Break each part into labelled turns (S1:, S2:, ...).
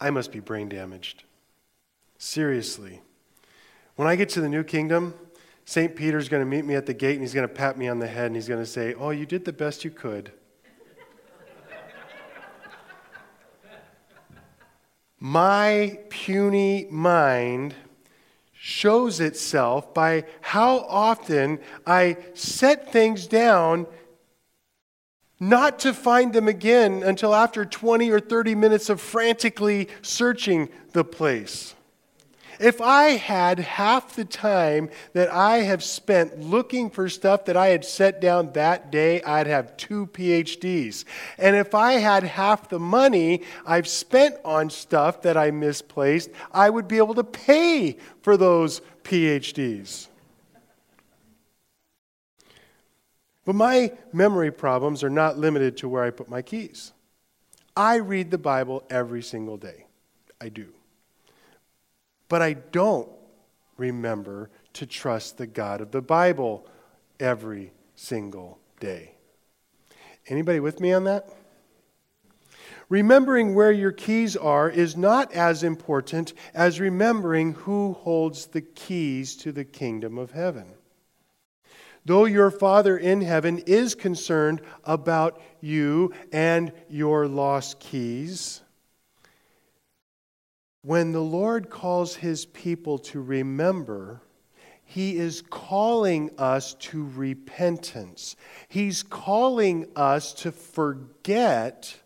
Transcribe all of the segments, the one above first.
S1: I must be brain damaged. Seriously. When I get to the new kingdom, St. Peter's going to meet me at the gate and he's going to pat me on the head and he's going to say, Oh, you did the best you could. My puny mind shows itself by how often I set things down not to find them again until after 20 or 30 minutes of frantically searching the place. If I had half the time that I have spent looking for stuff that I had set down that day, I'd have two PhDs. And if I had half the money I've spent on stuff that I misplaced, I would be able to pay for those PhDs. But my memory problems are not limited to where I put my keys. I read the Bible every single day. I do. But I don't remember to trust the God of the Bible every single day. Anybody with me on that? Remembering where your keys are is not as important as remembering who holds the keys to the kingdom of heaven. Though your Father in heaven is concerned about you and your lost keys, when the Lord calls his people to remember, he is calling us to repentance. He's calling us to forget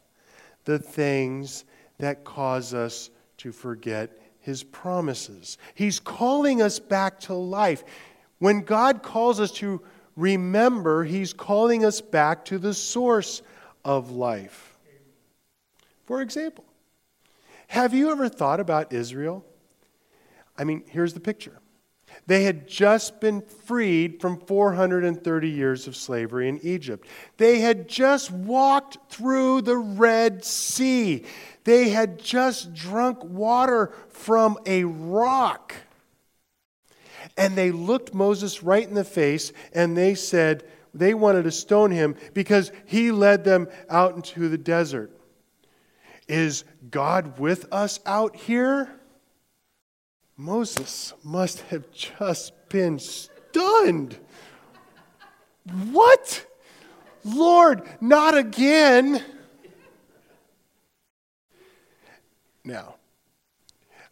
S1: the things that cause us to forget his promises. He's calling us back to life. When God calls us to remember, he's calling us back to the source of life. For example, have you ever thought about Israel? I mean, here's the picture. They had just been freed from 430 years of slavery in Egypt. They had just walked through the Red Sea. They had just drunk water from a rock. And they looked Moses right in the face and they said they wanted to stone him because he led them out into the desert. Is God with us out here? Moses must have just been stunned. What? Lord, not again. Now,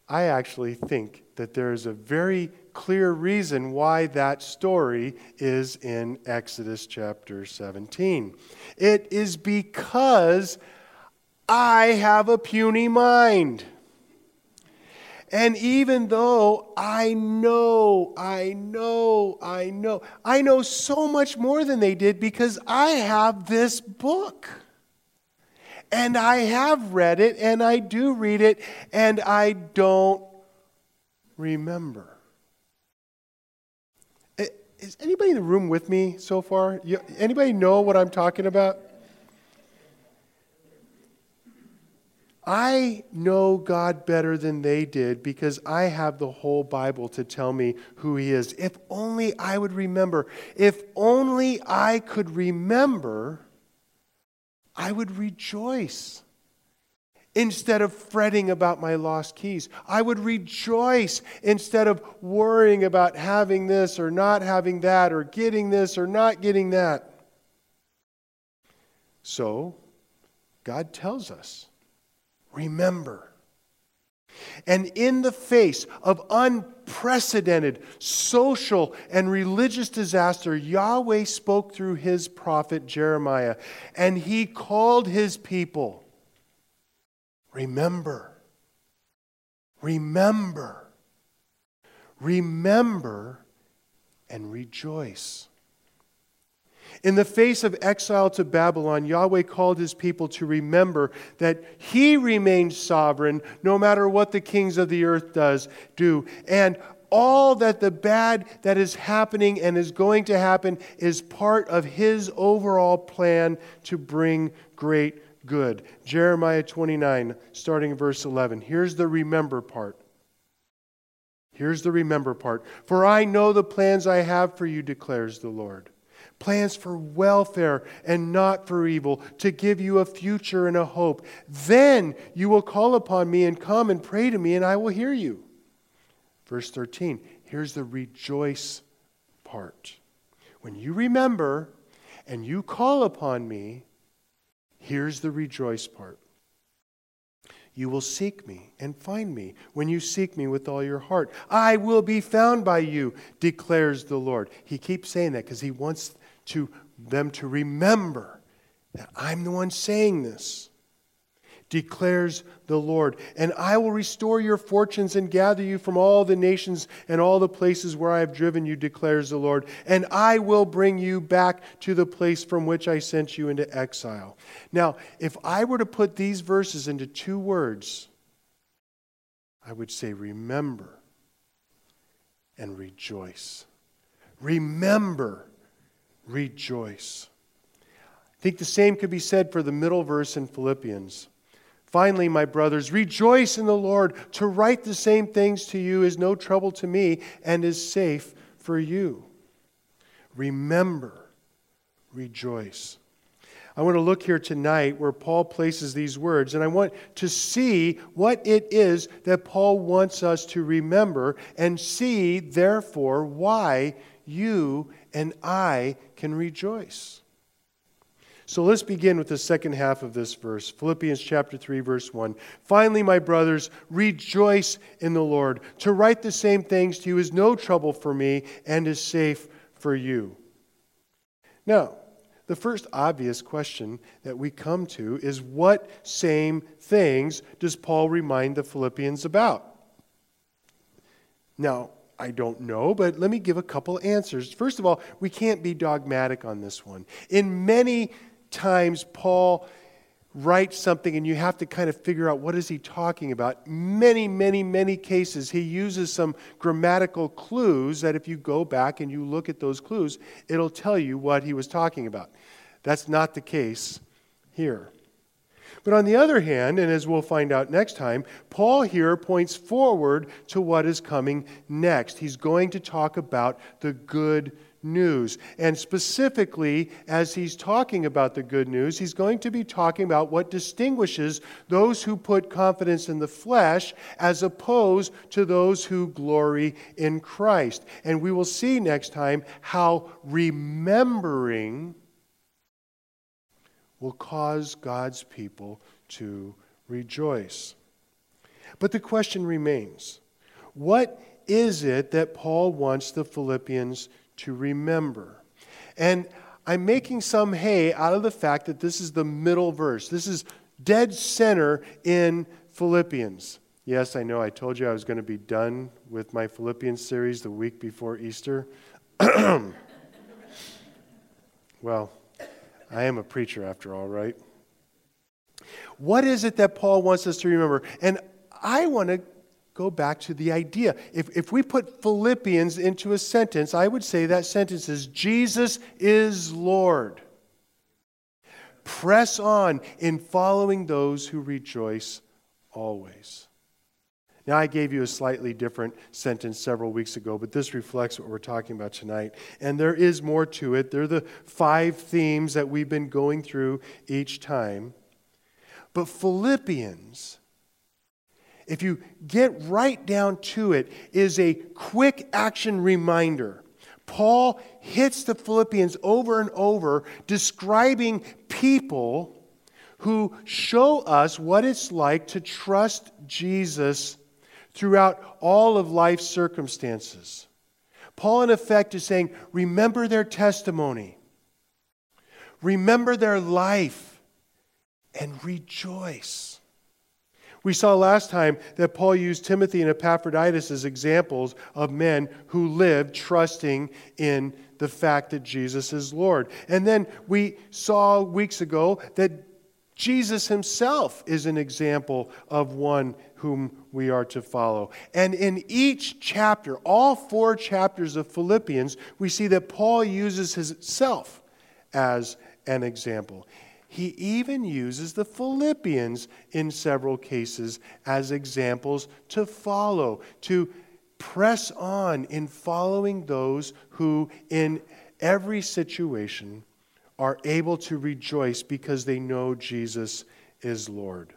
S1: I actually think that there is a very clear reason why that story is in Exodus chapter 17. It is because I have a puny mind. And even though I know, I know, I know, I know so much more than they did because I have this book. And I have read it, and I do read it, and I don't remember. Is anybody in the room with me so far? anybody know what I'm talking about? I know God better than they did because I have the whole Bible to tell me who He is. If only I would remember. If only I could remember, I would rejoice instead of fretting about my lost keys. I would rejoice instead of worrying about having this or not having that or getting this or not getting that. So, God tells us remember. And in the face of unprecedented social and religious disaster, Yahweh spoke through his prophet Jeremiah, and he called his people Remember. Remember. Remember and rejoice. In the face of exile to Babylon, Yahweh called his people to remember that he remains sovereign no matter what the kings of the earth does do. And all that the bad that is happening and is going to happen is part of his overall plan to bring great good. Jeremiah 29, starting verse 11. Here's the remember part. Here's the remember part. For I know the plans I have for you, declares the Lord plans for welfare and not for evil, to give you a future and a hope. Then you will call upon me and come and pray to me, and I will hear you. Verse 13, here's the rejoice part. When you remember and you call upon me, here's the rejoice part. You will seek me and find me when you seek me with all your heart. I will be found by you, declares the Lord. He keeps saying that because he wants to them to remember that I'm the one saying this, declares the Lord. And I will restore your fortunes and gather you from all the nations and all the places where I have driven you, declares the Lord. And I will bring you back to the place from which I sent you into exile. Now, if I were to put these verses into two words, I would say, remember and rejoice. Remember rejoice. I think the same could be said for the middle verse in Philippians. Finally, my brothers, rejoice in the Lord. To write the same things to you is no trouble to me and is safe for you. Remember, rejoice. I want to look here tonight where Paul places these words, and I want to see what it is that Paul wants us to remember and see, therefore, why you and I can rejoice. So let's begin with the second half of this verse Philippians chapter 3, verse 1. Finally, my brothers, rejoice in the Lord. To write the same things to you is no trouble for me and is safe for you. Now, the first obvious question that we come to is what same things does Paul remind the Philippians about? Now, I don't know, but let me give a couple answers. First of all, we can't be dogmatic on this one. In many times, Paul writes something and you have to kind of figure out what is he talking about. Many, many, many cases, he uses some grammatical clues that if you go back and you look at those clues, it'll tell you what he was talking about. That's not the case here. But on the other hand, and as we'll find out next time, Paul here points forward to what is coming next. He's going to talk about the good news. And specifically, as he's talking about the good news, he's going to be talking about what distinguishes those who put confidence in the flesh as opposed to those who glory in Christ. And we will see next time how remembering will cause God's people to rejoice. But the question remains what is it that Paul wants the Philippians to remember? And I'm making some hay out of the fact that this is the middle verse. This is dead center in Philippians. Yes, I know I told you I was going to be done with my Philippians series the week before Easter. well, I am a preacher after all, right? What is it that Paul wants us to remember? And I want to go back to the idea. If, if we put Philippians into a sentence, I would say that sentence is Jesus is Lord. Press on in following those who rejoice always. Now, I gave you a slightly different sentence several weeks ago, but this reflects what we're talking about tonight. And there is more to it. There are the five themes that we've been going through each time. But Philippians, if you get right down to it, is a quick action reminder. Paul hits the Philippians over and over, describing people who show us what it's like to trust Jesus throughout all of life's circumstances. Paul, in effect, is saying, remember their testimony, remember their life, and rejoice. We saw last time that Paul used Timothy and Epaphroditus as examples of men who lived trusting in the fact that Jesus is Lord. And then we saw weeks ago that Jesus himself is an example of one whom we are to follow. And in each chapter, all four chapters of Philippians, we see that Paul uses himself as an example. He even uses the Philippians in several cases as examples to follow, to press on in following those who, in every situation are able to rejoice because they know Jesus is Lord.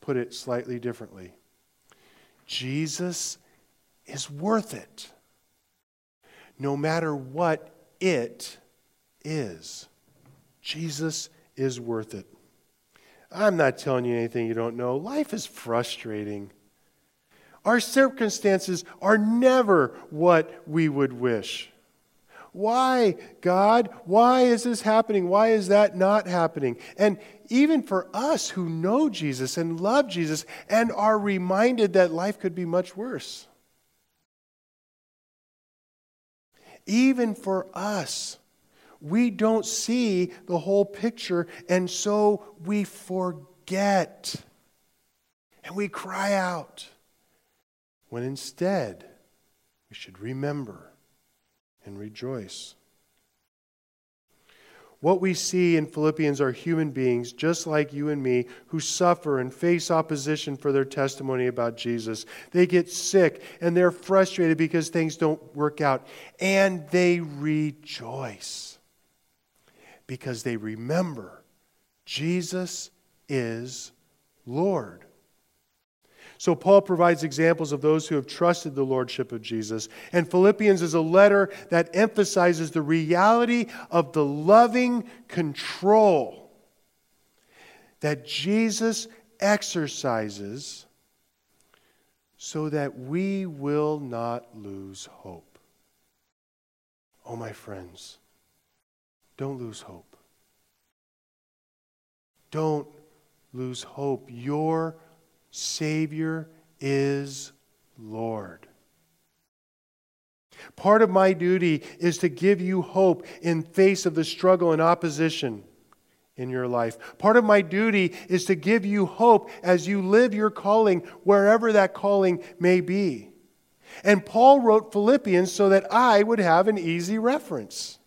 S1: Put it slightly differently Jesus is worth it, no matter what it is. Jesus is worth it. I'm not telling you anything you don't know. Life is frustrating. Our circumstances are never what we would wish. Why, God? Why is this happening? Why is that not happening? And even for us who know Jesus and love Jesus and are reminded that life could be much worse. Even for us, we don't see the whole picture, and so we forget. And we cry out. When instead, we should remember and rejoice. What we see in Philippians are human beings, just like you and me, who suffer and face opposition for their testimony about Jesus. They get sick and they're frustrated because things don't work out. And they rejoice because they remember Jesus is Lord. So, Paul provides examples of those who have trusted the Lordship of Jesus. And Philippians is a letter that emphasizes the reality of the loving control that Jesus exercises so that we will not lose hope. Oh, my friends, don't lose hope. Don't lose hope. Your Savior is Lord. Part of my duty is to give you hope in face of the struggle and opposition in your life. Part of my duty is to give you hope as you live your calling wherever that calling may be. And Paul wrote Philippians so that I would have an easy reference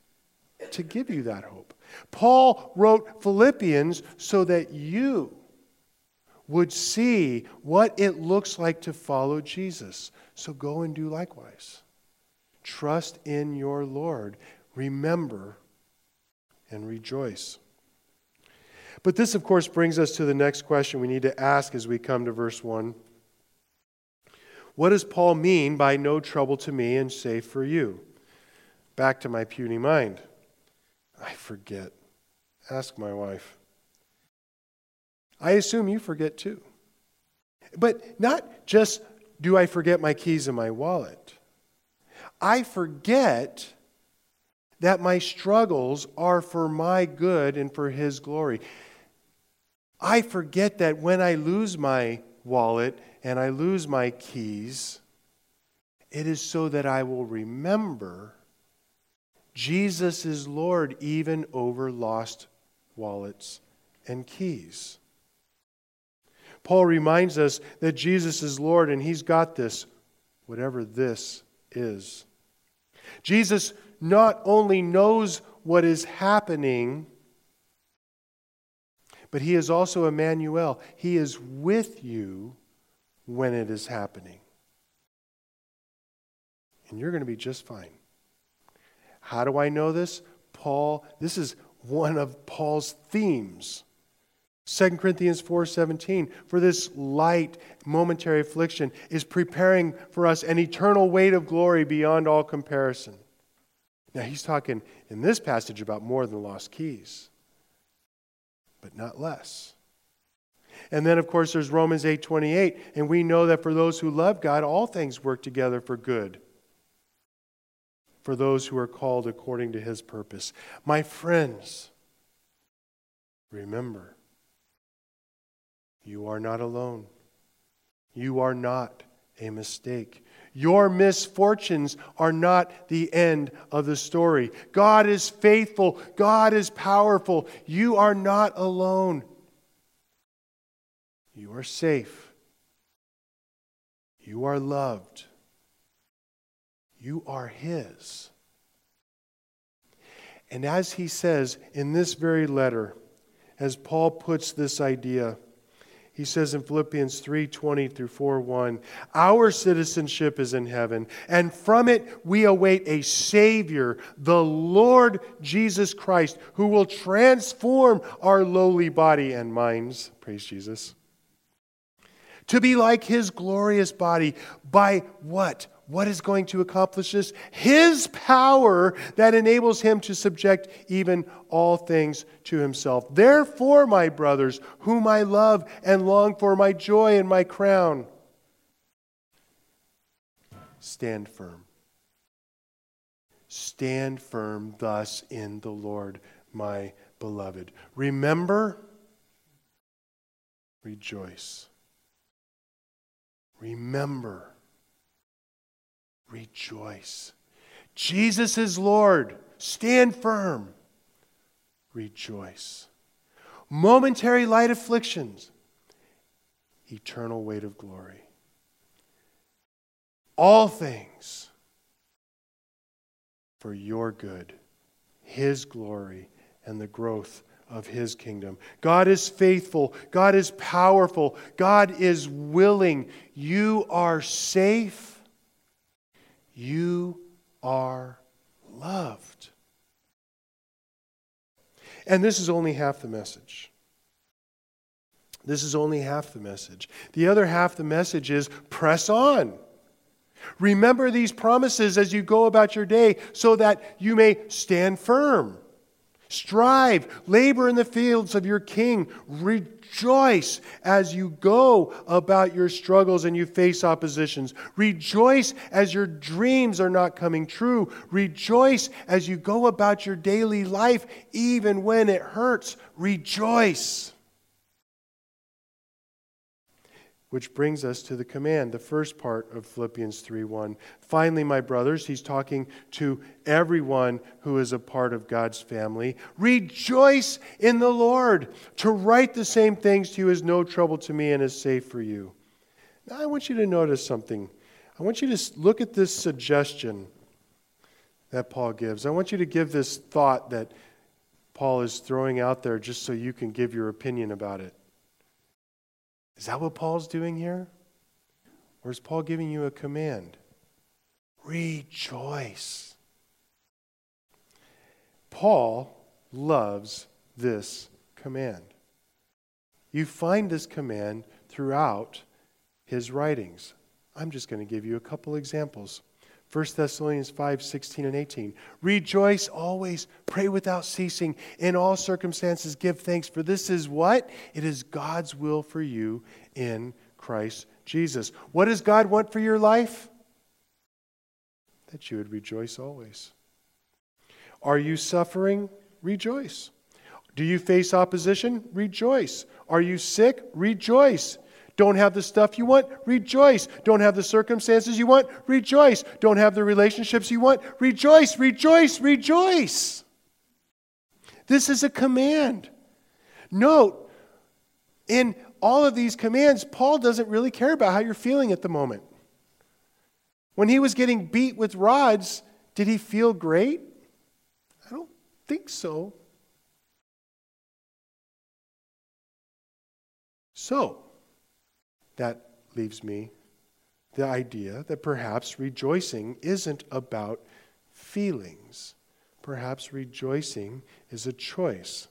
S1: to give you that hope. Paul wrote Philippians so that you would see what it looks like to follow Jesus. So go and do likewise. Trust in your Lord. Remember and rejoice. But this, of course, brings us to the next question we need to ask as we come to verse 1. What does Paul mean by no trouble to me and safe for you? Back to my puny mind. I forget. Ask my wife. I assume you forget too. But not just do I forget my keys in my wallet, I forget that my struggles are for my good and for His glory. I forget that when I lose my wallet and I lose my keys, it is so that I will remember Jesus is Lord even over lost wallets and keys. Paul reminds us that Jesus is Lord and he's got this, whatever this is. Jesus not only knows what is happening, but he is also Emmanuel. He is with you when it is happening. And you're going to be just fine. How do I know this? Paul, this is one of Paul's themes 2 Corinthians 4:17 for this light momentary affliction is preparing for us an eternal weight of glory beyond all comparison. Now he's talking in this passage about more than lost keys, but not less. And then of course there's Romans 8:28 and we know that for those who love God all things work together for good for those who are called according to his purpose. My friends, remember you are not alone. You are not a mistake. Your misfortunes are not the end of the story. God is faithful. God is powerful. You are not alone. You are safe. You are loved. You are His. And as he says in this very letter, as Paul puts this idea, He says in Philippians 3 20 through 4 1, Our citizenship is in heaven, and from it we await a Savior, the Lord Jesus Christ, who will transform our lowly body and minds. Praise Jesus. To be like his glorious body by what? What is going to accomplish this? His power that enables him to subject even all things to himself. Therefore, my brothers, whom I love and long for, my joy and my crown, stand firm. Stand firm thus in the Lord, my beloved. Remember, rejoice. Remember rejoice. Jesus is Lord. Stand firm. Rejoice. Momentary light afflictions, eternal weight of glory. All things for your good, His glory, and the growth of His kingdom. God is faithful. God is powerful. God is willing. You are safe you are loved. And this is only half the message. This is only half the message. The other half the message is press on. Remember these promises as you go about your day so that you may stand firm. Strive, labor in the fields of your king. Rejoice as you go about your struggles and you face oppositions. Rejoice as your dreams are not coming true. Rejoice as you go about your daily life, even when it hurts. Rejoice. Which brings us to the command, the first part of Philippians 3:1. Finally, my brothers, he's talking to everyone who is a part of God's family. Rejoice in the Lord. To write the same things to you is no trouble to me and is safe for you. Now, I want you to notice something. I want you to look at this suggestion that Paul gives. I want you to give this thought that Paul is throwing out there just so you can give your opinion about it. Is that what Paul's doing here? Or is Paul giving you a command? Rejoice. Paul loves this command. You find this command throughout his writings. I'm just going to give you a couple examples. 1 Thessalonians 5 16 and 18. Rejoice always, pray without ceasing, in all circumstances give thanks, for this is what? It is God's will for you in Christ Jesus. What does God want for your life? That you would rejoice always. Are you suffering? Rejoice. Do you face opposition? Rejoice. Are you sick? Rejoice. Don't have the stuff you want? Rejoice. Don't have the circumstances you want? Rejoice. Don't have the relationships you want? Rejoice, rejoice, rejoice. This is a command. Note, in all of these commands, Paul doesn't really care about how you're feeling at the moment. When he was getting beat with rods, did he feel great? I don't think so. So, that leaves me the idea that perhaps rejoicing isn't about feelings. Perhaps rejoicing is a choice.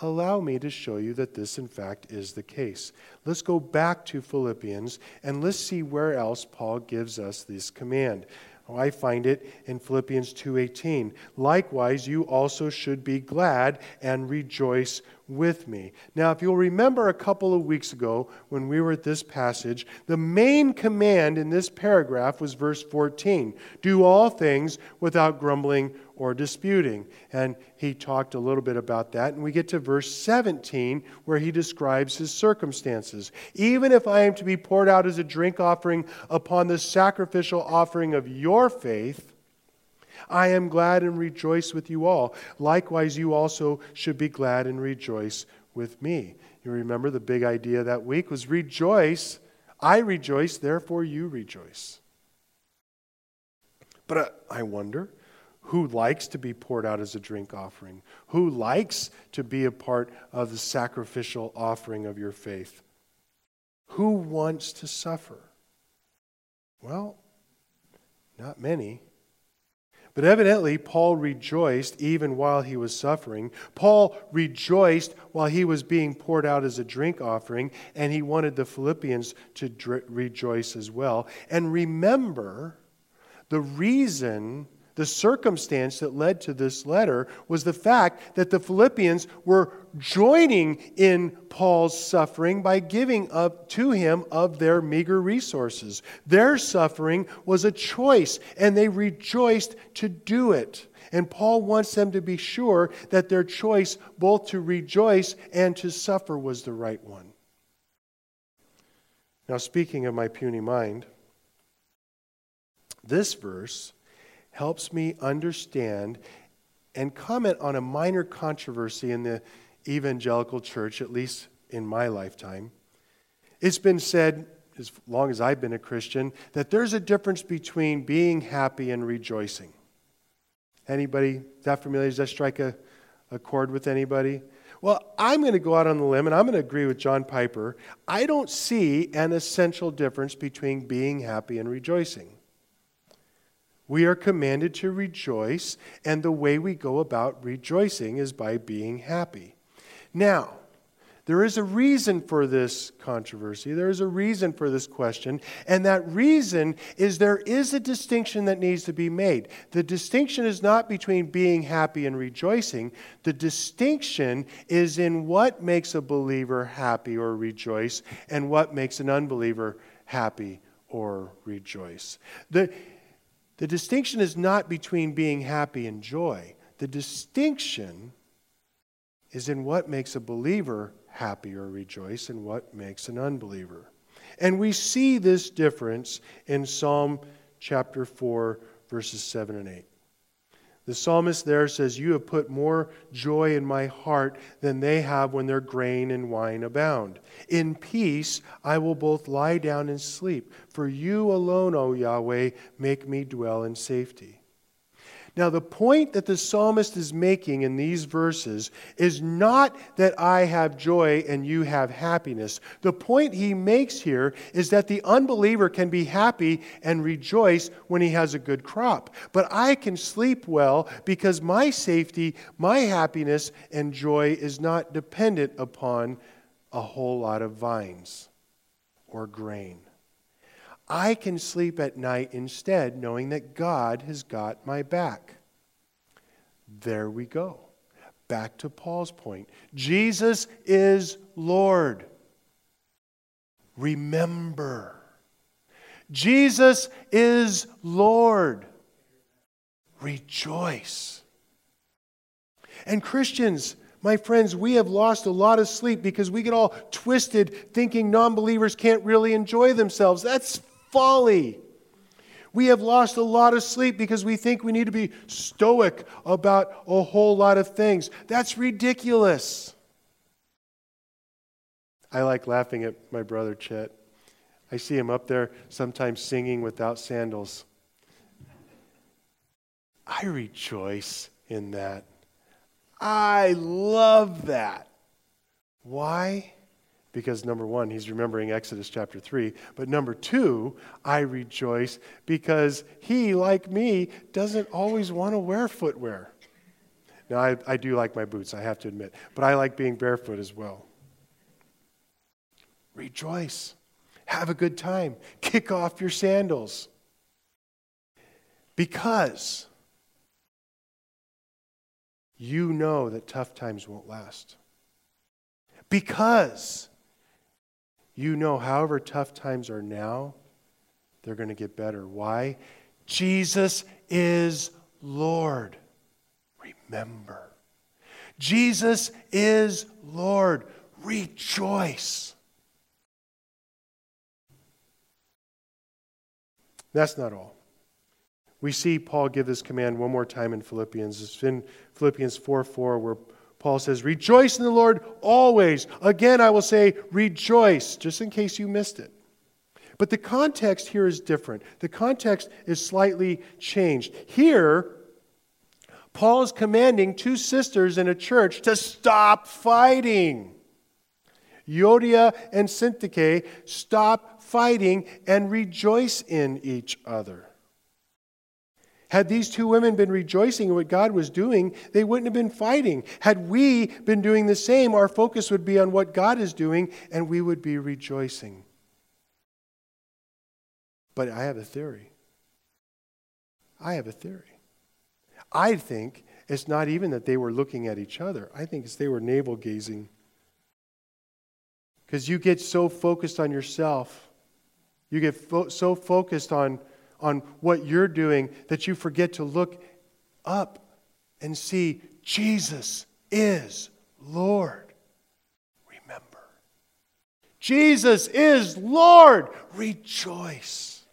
S1: Allow me to show you that this, in fact, is the case. Let's go back to Philippians and let's see where else Paul gives us this command. Oh, I find it in Philippians 2:18. Likewise, you also should be glad and rejoice with me. Now, if you'll remember a couple of weeks ago when we were at this passage, the main command in this paragraph was verse 14 do all things without grumbling or disputing. And he talked a little bit about that. And we get to verse 17 where he describes his circumstances. Even if I am to be poured out as a drink offering upon the sacrificial offering of your faith, I am glad and rejoice with you all. Likewise, you also should be glad and rejoice with me. You remember the big idea that week was rejoice. I rejoice, therefore you rejoice. But uh, I wonder who likes to be poured out as a drink offering? Who likes to be a part of the sacrificial offering of your faith? Who wants to suffer? Well, not many. But evidently, Paul rejoiced even while he was suffering. Paul rejoiced while he was being poured out as a drink offering, and he wanted the Philippians to rejoice as well. And remember, the reason the circumstance that led to this letter was the fact that the Philippians were joining in Paul's suffering by giving up to him of their meager resources. Their suffering was a choice, and they rejoiced to do it. And Paul wants them to be sure that their choice, both to rejoice and to suffer, was the right one. Now, speaking of my puny mind, this verse helps me understand and comment on a minor controversy in the evangelical church, at least in my lifetime. It's been said, as long as I've been a Christian, that there's a difference between being happy and rejoicing. Anybody, that familiar? Does that strike a, a chord with anybody? Well, I'm going to go out on the limb and I'm going to agree with John Piper. I don't see an essential difference between being happy and rejoicing. We are commanded to rejoice, and the way we go about rejoicing is by being happy. Now, there is a reason for this controversy. There is a reason for this question. And that reason is there is a distinction that needs to be made. The distinction is not between being happy and rejoicing. The distinction is in what makes a believer happy or rejoice and what makes an unbeliever happy or rejoice. The, the distinction is not between being happy and joy. The distinction is in what makes a believer happy or rejoice and what makes an unbeliever. And we see this difference in Psalm chapter 4, verses 7 and 8. The psalmist there says, You have put more joy in my heart than they have when their grain and wine abound. In peace I will both lie down and sleep, for you alone, O Yahweh, make me dwell in safety. Now, the point that the psalmist is making in these verses is not that I have joy and you have happiness. The point he makes here is that the unbeliever can be happy and rejoice when he has a good crop. But I can sleep well because my safety, my happiness, and joy is not dependent upon a whole lot of vines or grain. I can sleep at night instead, knowing that God has got my back. There we go. Back to Paul's point Jesus is Lord. Remember. Jesus is Lord. Rejoice. And Christians, my friends, we have lost a lot of sleep because we get all twisted thinking non believers can't really enjoy themselves. That's folly. We have lost a lot of sleep because we think we need to be stoic about a whole lot of things. That's ridiculous. I like laughing at my brother Chet. I see him up there sometimes singing without sandals. I rejoice in that. I love that. Why? Because number one, he's remembering Exodus chapter 3. But number two, I rejoice because he, like me, doesn't always want to wear footwear. Now, I, I do like my boots, I have to admit, but I like being barefoot as well. Rejoice. Have a good time. Kick off your sandals. Because you know that tough times won't last. Because you know, however tough times are now, they're going to get better. Why? Jesus is Lord. Remember. Jesus is Lord. Rejoice. That's not all. We see Paul give this command one more time in Philippians. It's in Philippians 4 4, where Paul says, Rejoice in the Lord always. Again, I will say, rejoice, just in case you missed it. But the context here is different. The context is slightly changed. Here, Paul is commanding two sisters in a church to stop fighting. Euodia and Syntyche, stop fighting and rejoice in each other. Had these two women been rejoicing in what God was doing, they wouldn't have been fighting. Had we been doing the same, our focus would be on what God is doing and we would be rejoicing. But I have a theory. I have a theory. I think it's not even that they were looking at each other, I think it's they were navel gazing. Because you get so focused on yourself, you get fo- so focused on on what you're doing that you forget to look up and see Jesus is Lord. Remember. Jesus is Lord. Rejoice.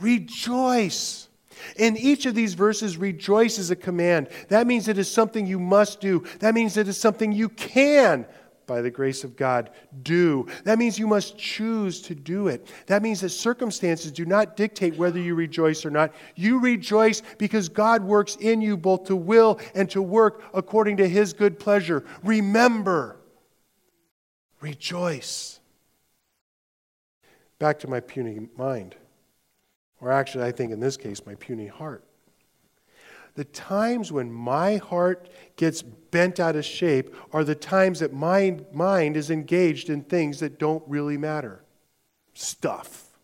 S1: Rejoice. In each of these verses, rejoice is a command. That means it is something you must do. That means it is something you can by the grace of God, do. That means you must choose to do it. That means that circumstances do not dictate whether you rejoice or not. You rejoice because God works in you both to will and to work according to his good pleasure. Remember, rejoice. Back to my puny mind, or actually, I think in this case, my puny heart. The times when my heart gets bent out of shape are the times that my mind is engaged in things that don't really matter stuff.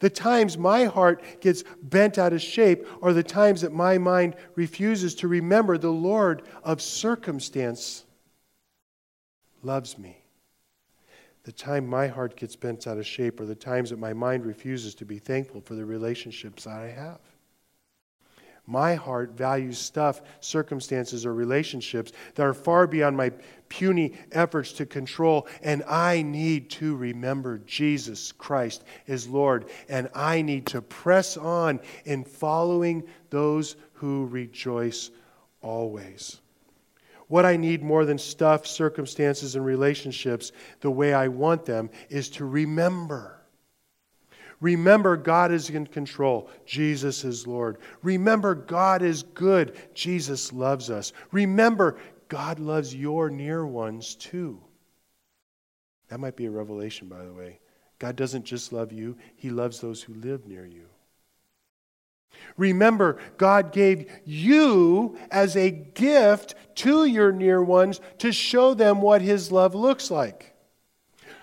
S1: The times my heart gets bent out of shape are the times that my mind refuses to remember the Lord of circumstance loves me. The time my heart gets bent out of shape are the times that my mind refuses to be thankful for the relationships that I have. My heart values stuff, circumstances, or relationships that are far beyond my puny efforts to control. And I need to remember Jesus Christ is Lord. And I need to press on in following those who rejoice always. What I need more than stuff, circumstances, and relationships the way I want them is to remember. Remember, God is in control. Jesus is Lord. Remember, God is good. Jesus loves us. Remember, God loves your near ones too. That might be a revelation, by the way. God doesn't just love you, He loves those who live near you. Remember, God gave you as a gift to your near ones to show them what His love looks like.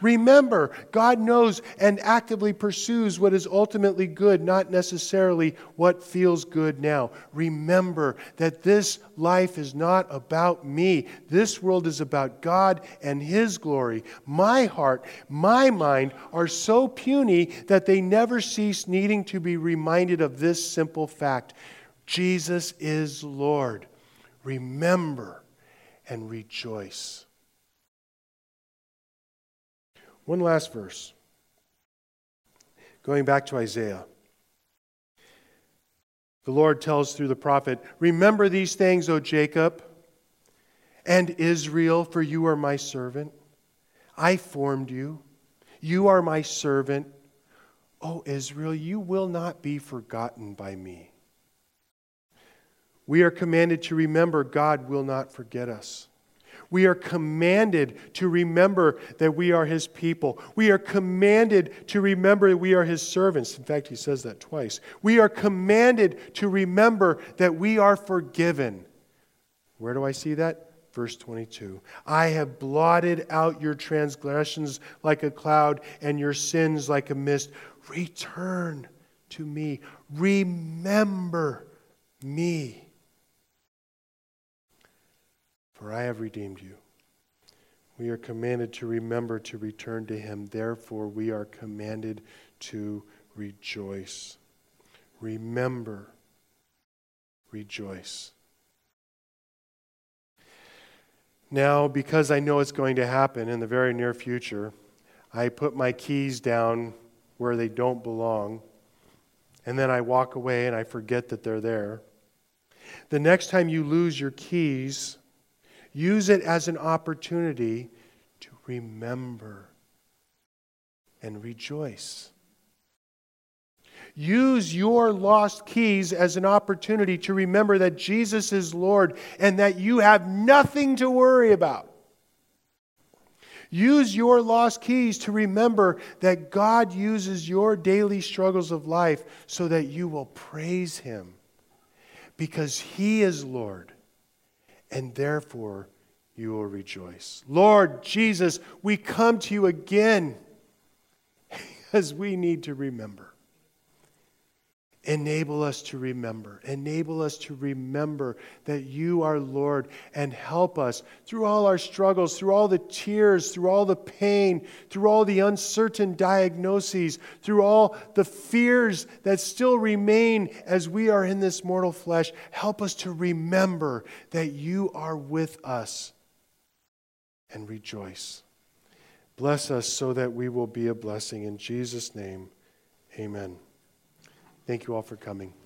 S1: Remember, God knows and actively pursues what is ultimately good, not necessarily what feels good now. Remember that this life is not about me. This world is about God and His glory. My heart, my mind are so puny that they never cease needing to be reminded of this simple fact Jesus is Lord. Remember and rejoice. One last verse. Going back to Isaiah. The Lord tells through the prophet, Remember these things, O Jacob and Israel, for you are my servant. I formed you. You are my servant. O Israel, you will not be forgotten by me. We are commanded to remember God will not forget us. We are commanded to remember that we are his people. We are commanded to remember that we are his servants. In fact, he says that twice. We are commanded to remember that we are forgiven. Where do I see that? Verse 22 I have blotted out your transgressions like a cloud and your sins like a mist. Return to me. Remember me for I have redeemed you. We are commanded to remember to return to him. Therefore, we are commanded to rejoice. Remember, rejoice. Now, because I know it's going to happen in the very near future, I put my keys down where they don't belong, and then I walk away and I forget that they're there. The next time you lose your keys, Use it as an opportunity to remember and rejoice. Use your lost keys as an opportunity to remember that Jesus is Lord and that you have nothing to worry about. Use your lost keys to remember that God uses your daily struggles of life so that you will praise Him because He is Lord, and therefore you will rejoice. Lord Jesus, we come to you again because we need to remember. Enable us to remember. Enable us to remember that you are Lord and help us through all our struggles, through all the tears, through all the pain, through all the uncertain diagnoses, through all the fears that still remain as we are in this mortal flesh. Help us to remember that you are with us and rejoice. Bless us so that we will be a blessing. In Jesus' name, amen. Thank you all for coming.